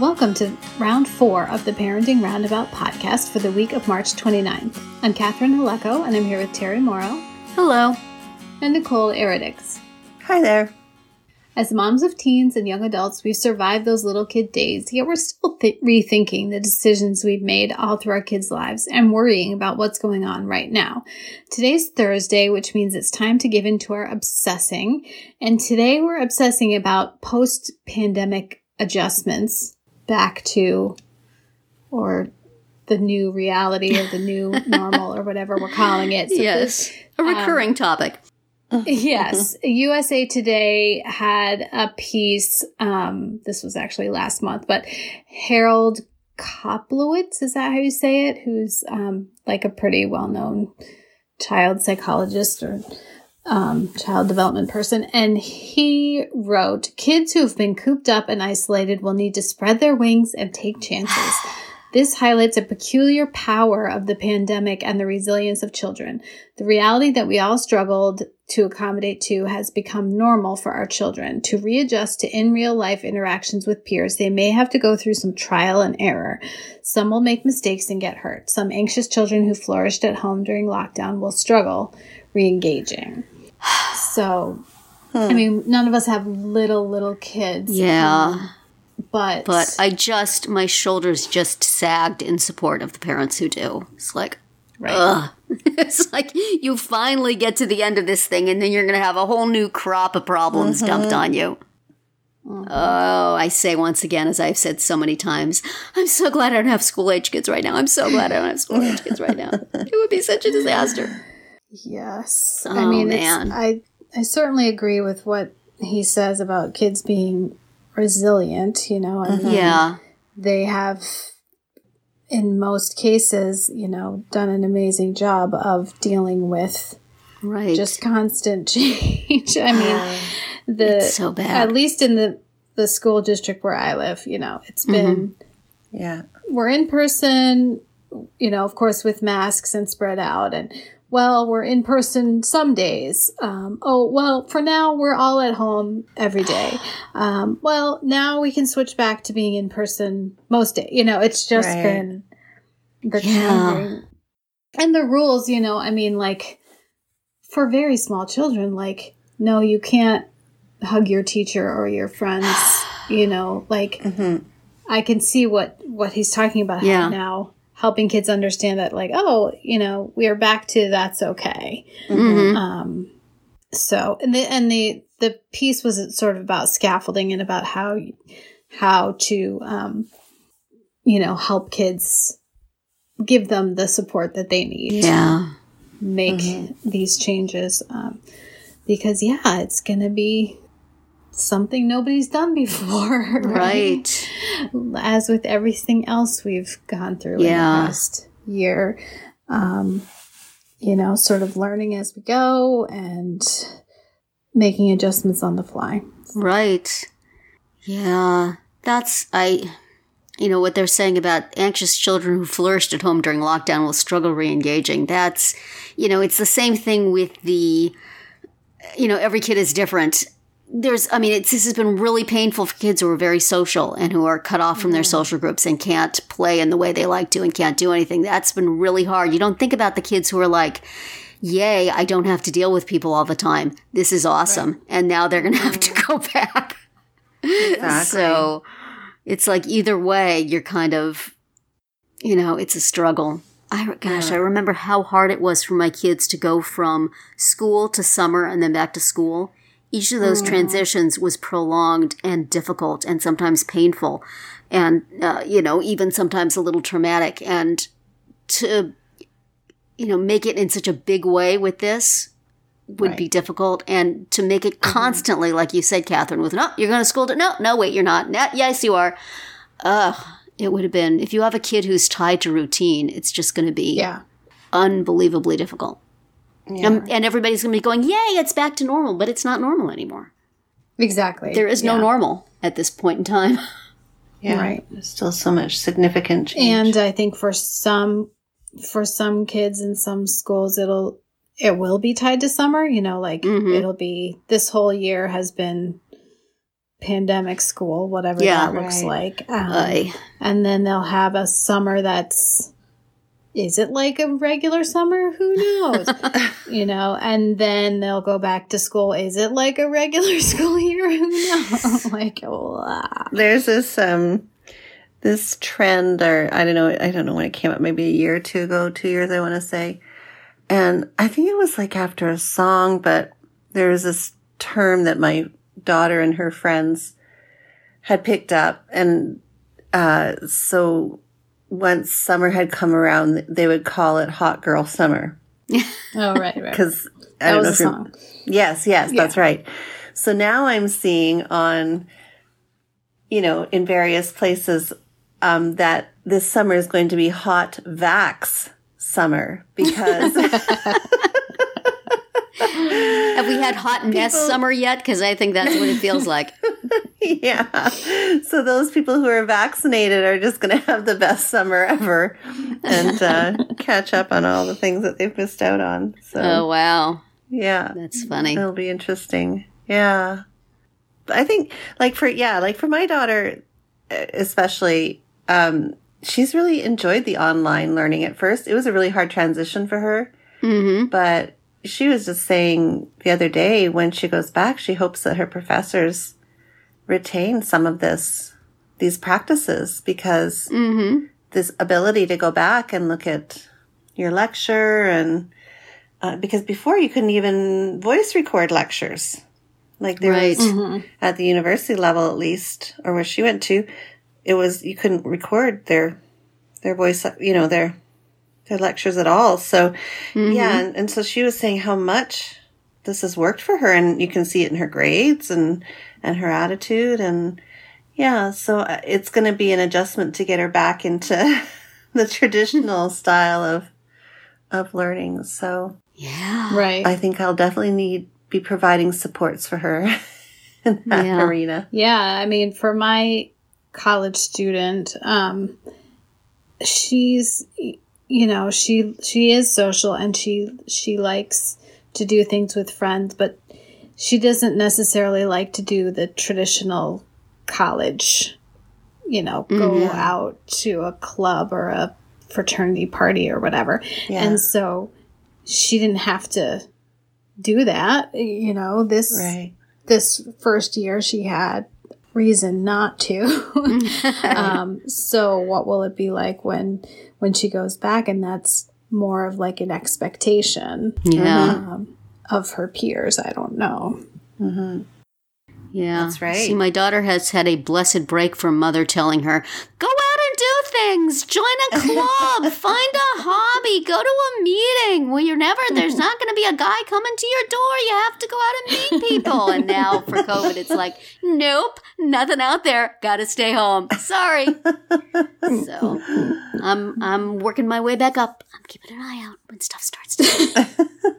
Welcome to round four of the Parenting Roundabout podcast for the week of March 29th. I'm Catherine Haleko, and I'm here with Terry Morrow. Hello. And Nicole Eredics. Hi there. As moms of teens and young adults, we've survived those little kid days, yet we're still th- rethinking the decisions we've made all through our kids' lives and worrying about what's going on right now. Today's Thursday, which means it's time to give into our obsessing. And today we're obsessing about post pandemic adjustments back to or the new reality or the new normal or whatever we're calling it. So yes, this, a recurring um, topic. yes, USA Today had a piece. Um, this was actually last month, but Harold Koplewicz is that how you say it? Who's um, like a pretty well known child psychologist or um, child development person, and he wrote, "Kids who have been cooped up and isolated will need to spread their wings and take chances." This highlights a peculiar power of the pandemic and the resilience of children. The reality that we all struggled to accommodate to has become normal for our children. To readjust to in real life interactions with peers, they may have to go through some trial and error. Some will make mistakes and get hurt. Some anxious children who flourished at home during lockdown will struggle re engaging. So, hmm. I mean, none of us have little, little kids. Yeah. Um, but but I just my shoulders just sagged in support of the parents who do. It's like, right. ugh. it's like you finally get to the end of this thing, and then you're going to have a whole new crop of problems mm-hmm. dumped on you. Mm-hmm. Oh, I say once again, as I've said so many times, I'm so glad I don't have school age kids right now. I'm so glad I don't have school age kids right now. It would be such a disaster. Yes, oh, I mean, man. I I certainly agree with what he says about kids being resilient, you know. I mm-hmm. yeah. They have, in most cases, you know, done an amazing job of dealing with right just constant change. I mean, the it's so bad. At least in the the school district where I live, you know, it's been mm-hmm. yeah. We're in person, you know, of course with masks and spread out and well, we're in person some days. Um, oh, well, for now, we're all at home every day. Um, well, now we can switch back to being in person most days. You know, it's just right. been the yeah. And the rules, you know, I mean, like for very small children, like, no, you can't hug your teacher or your friends, you know, like, mm-hmm. I can see what, what he's talking about yeah. now helping kids understand that like oh you know we are back to that's okay mm-hmm. um so and the and the the piece was sort of about scaffolding and about how how to um you know help kids give them the support that they need yeah make mm-hmm. these changes um because yeah it's gonna be something nobody's done before. Right? right. As with everything else we've gone through yeah. in the past year. Um, you know, sort of learning as we go and making adjustments on the fly. Right. Yeah. That's, I, you know, what they're saying about anxious children who flourished at home during lockdown will struggle re engaging. That's, you know, it's the same thing with the, you know, every kid is different there's i mean it's, this has been really painful for kids who are very social and who are cut off from their mm-hmm. social groups and can't play in the way they like to and can't do anything that's been really hard you don't think about the kids who are like yay i don't have to deal with people all the time this is awesome right. and now they're going to have to go back Exactly. So it's like either way, you're kind of, you know, it's a struggle. I gosh, I remember how hard it was for my kids to go from school to summer and then back to school. Each of those transitions was prolonged and difficult and sometimes painful, and uh, you know, even sometimes a little traumatic. And to, you know, make it in such a big way with this would be difficult. And to make it constantly like you said catherine with no you're going to school to no no wait you're not. No, yes you are. Ugh it would have been if you have a kid who's tied to routine it's just going to be Yeah. unbelievably difficult Yeah. Um, and everybody's going to be going yay it's back to normal but it's not normal anymore Exactly. there is no Yeah. normal at this point in time yeah. Right. There's still so much significant change. And I think for some for some kids in some schools it'll it will be tied to summer, you know, like Mhm. it'll be this whole year has been pandemic school, whatever Yeah. that looks Right. like. Um, and then they'll have a summer that's is it like a regular summer? Who knows? you know, and then they'll go back to school. Is it like a regular school year? Who knows? like, blah. there's this um this trend or I don't know I don't know when it came up maybe a year or two ago two years I want to say and I think it was like after a song but there was this term that my daughter and her friends had picked up and uh so once summer had come around they would call it hot girl summer Oh, right, right. because I That don't know was if a you're- song. Yes, yes, that's right. So now I'm seeing on, you know, in various places, um, that this summer is going to be hot vax summer because have we had hot mess summer yet because i think that's what it feels like yeah. So those people who are vaccinated are just going to have the best summer ever and uh, catch up on all the things that they've missed out on. So oh wow yeah. that's funny It'll be interesting. Yeah. I think like for yeah, like for my daughter especially um she's really enjoyed the online learning at first. It was a really hard transition for her, mm-hmm but she was just saying the other day when she goes back, she hopes that her professors retain some of this these practices because mm-hmm. this ability to go back and look at your lecture and uh, because before you couldn't even voice record lectures. Like there Right. was at the university level at least or where she went to it was you couldn't record their their voice you know their their lectures at all. So yeah and, and so she was saying how much this has worked for her and you can see it in her grades and and her attitude and yeah so uh, it's going to be an adjustment to get her back into the traditional style of of learning. So yeah. Right. i think i'll definitely need be providing supports for her in that Yeah. arena. Yeah, I mean, for my college student, um, she's you know she she is social and she she likes to do things with friends, but she doesn't necessarily like to do the traditional college. You know, go mm-hmm. out to a club or a fraternity party or whatever, Yeah. and so she didn't have to do that. You know, this right this first year she had reason not to. um, so what will it be like when when she goes back and that's more of like an expectation yeah um, of her peers? I don't know. Yeah. That's right. See, my daughter has had a blessed break from mother telling her, go out and do things, join a club, find a hobby, go to a meeting. Well, you're never, there's not going to be a guy coming to your door. You have to go out and meet people. And now for COVID, it's like, nope, nothing out there. Got to stay home. Sorry. So I'm, I'm working my way back up. I'm keeping an eye out when stuff starts to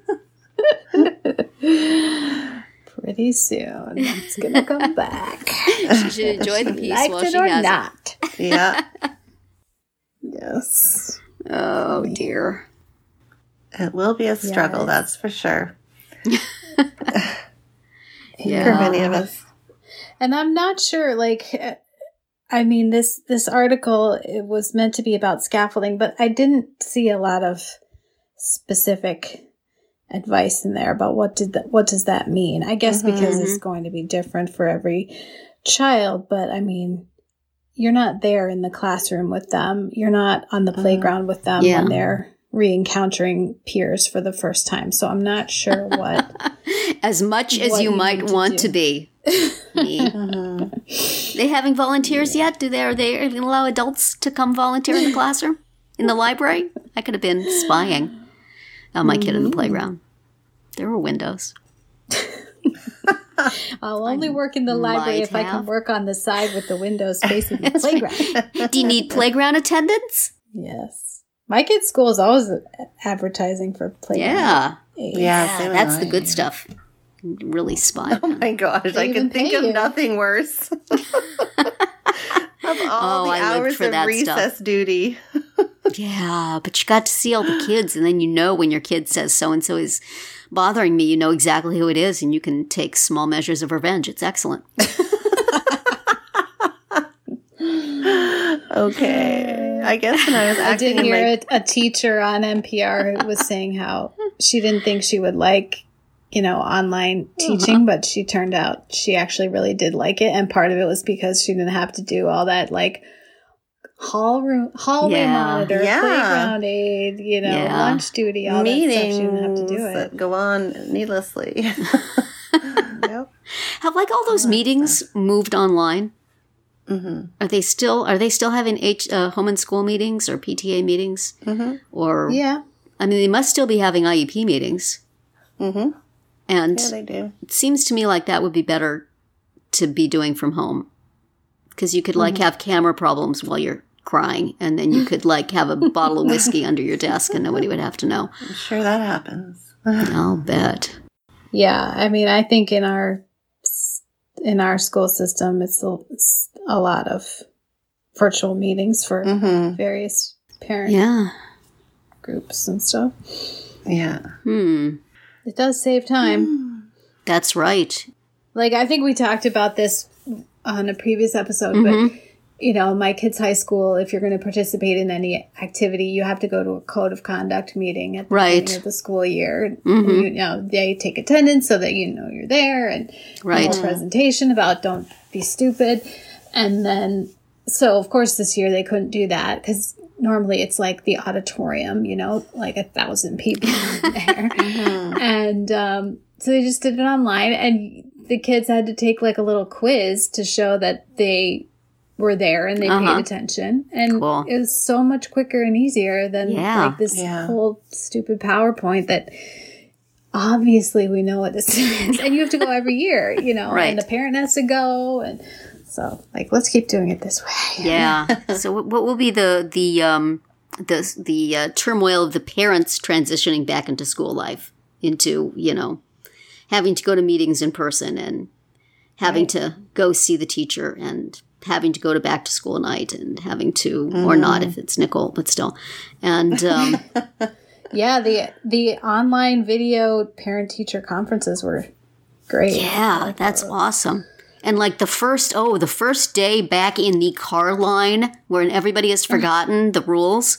Pretty soon it's gonna come back. She should enjoy the peace Liked while it she or has it. yeah Yes. Oh, dear. it will be a struggle Yes. that's for sure Yeah. for many of us And I'm not sure, like, uh, I mean, this this article it was meant to be about scaffolding, but I didn't see a lot of specific advice in there about what did that what does that mean. I guess because it's going to be different for every child, but I mean, you're not there in the classroom with them. You're not on the Uh-huh. playground with them Yeah. when they're re-encountering peers for the first time. So I'm not sure what. As much as you you might to want do. to be. Mm-hmm. They having volunteers yet? Do they are they allow adults to come volunteer in the classroom? In the library? I could have been spying on my kid in the mm-hmm. playground. There were windows. I'll only work in the library might if I can work on the side with the windows facing the playground. Do you need playground attendance? Yes. My kid's school is always advertising for playground. Yeah. aides. Yeah, same That's the good stuff. Really spy. Oh my gosh, I can think of you. nothing worse. of all Oh, the I hours for of that recess stuff. duty. Yeah, but you got to see all the kids, and then you know when your kid says so and so is bothering me, you know exactly who it is, and you can take small measures of revenge. It's excellent. Okay. I guess when I was I did hear my a, a teacher on NPR who was saying how she didn't think she would like, you know, online teaching, but she turned out she actually really did like it. And part of it was because she didn't have to do all that like hall room, hallway Yeah. monitor, Yeah. playground aide, you know, Yeah. lunch duty, all that stuff. meetings She didn't have to do that it. go on needlessly. yep. Have like all those meetings moved online? Mm-hmm. Are they still are they still having H, uh, home and school meetings or PTA meetings? Mm-hmm. Or Yeah. I mean, they must still be having IEP meetings, Mm-hmm. And Yeah, they do. it seems to me like that would be better to be doing from home because you could like have camera problems while you're crying, and then you could like have a bottle of whiskey under your desk, and nobody would have to know. I'm sure that happens. I'll bet. Yeah. I mean, I think in our, in our school system, it's a, it's a lot of virtual meetings for Mm-hmm. various parent Yeah. groups and stuff. Yeah. Hmm. It does save time. That's right. Like I think we talked about this on a previous episode, Mm-hmm. but you know, my kids' high school, if you're going to participate in any activity, you have to go to a code of conduct meeting at the Right. beginning of the school year. Mhm. You know, they take attendance so that you know you're there and Right. a presentation about don't be stupid. And then, so of course this year they couldn't do that because normally it's like the auditorium, you know, like a thousand people in there. And um, so they just did it online and the kids had to take like a little quiz to show that they were there and they Uh-huh. paid attention. And Cool. it was so much quicker and easier than Yeah. like this Yeah. whole stupid PowerPoint that obviously we know what this is. and you have to go every year, you know, Right. and the parent has to go. And so, like, let's keep doing it this way. Yeah. so what what will be the the um the the uh, turmoil of the parents transitioning back into school life into you know having to go to meetings in person and having to go see the teacher and having to go to back to school night and having to or not if it's nickel but still and um, Yeah, the the online video parent teacher conferences were great. yeah that's awesome and like the first oh the first day back in the car line where everybody has mm. forgotten the rules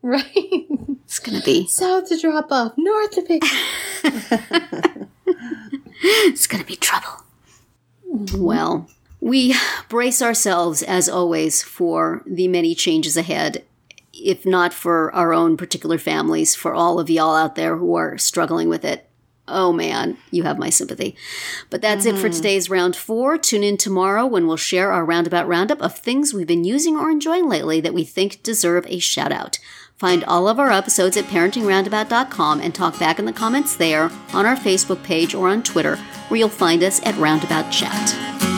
Right. it's gonna be South to drop off, north to pick. It's going to be trouble. Mm-hmm. Well, we brace ourselves, as always, for the many changes ahead, if not for our own particular families, for all of y'all out there who are struggling with it. Oh man, you have my sympathy. But that's it for mm-hmm. today's round four. Tune in tomorrow when we'll share our roundabout roundup of things we've been using or enjoying lately that we think deserve a shout out. Find all of our episodes at parentingroundabout.com and talk back in the comments there, on our Facebook page, or on Twitter, where you'll find us at Roundabout Chat.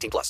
18 plus.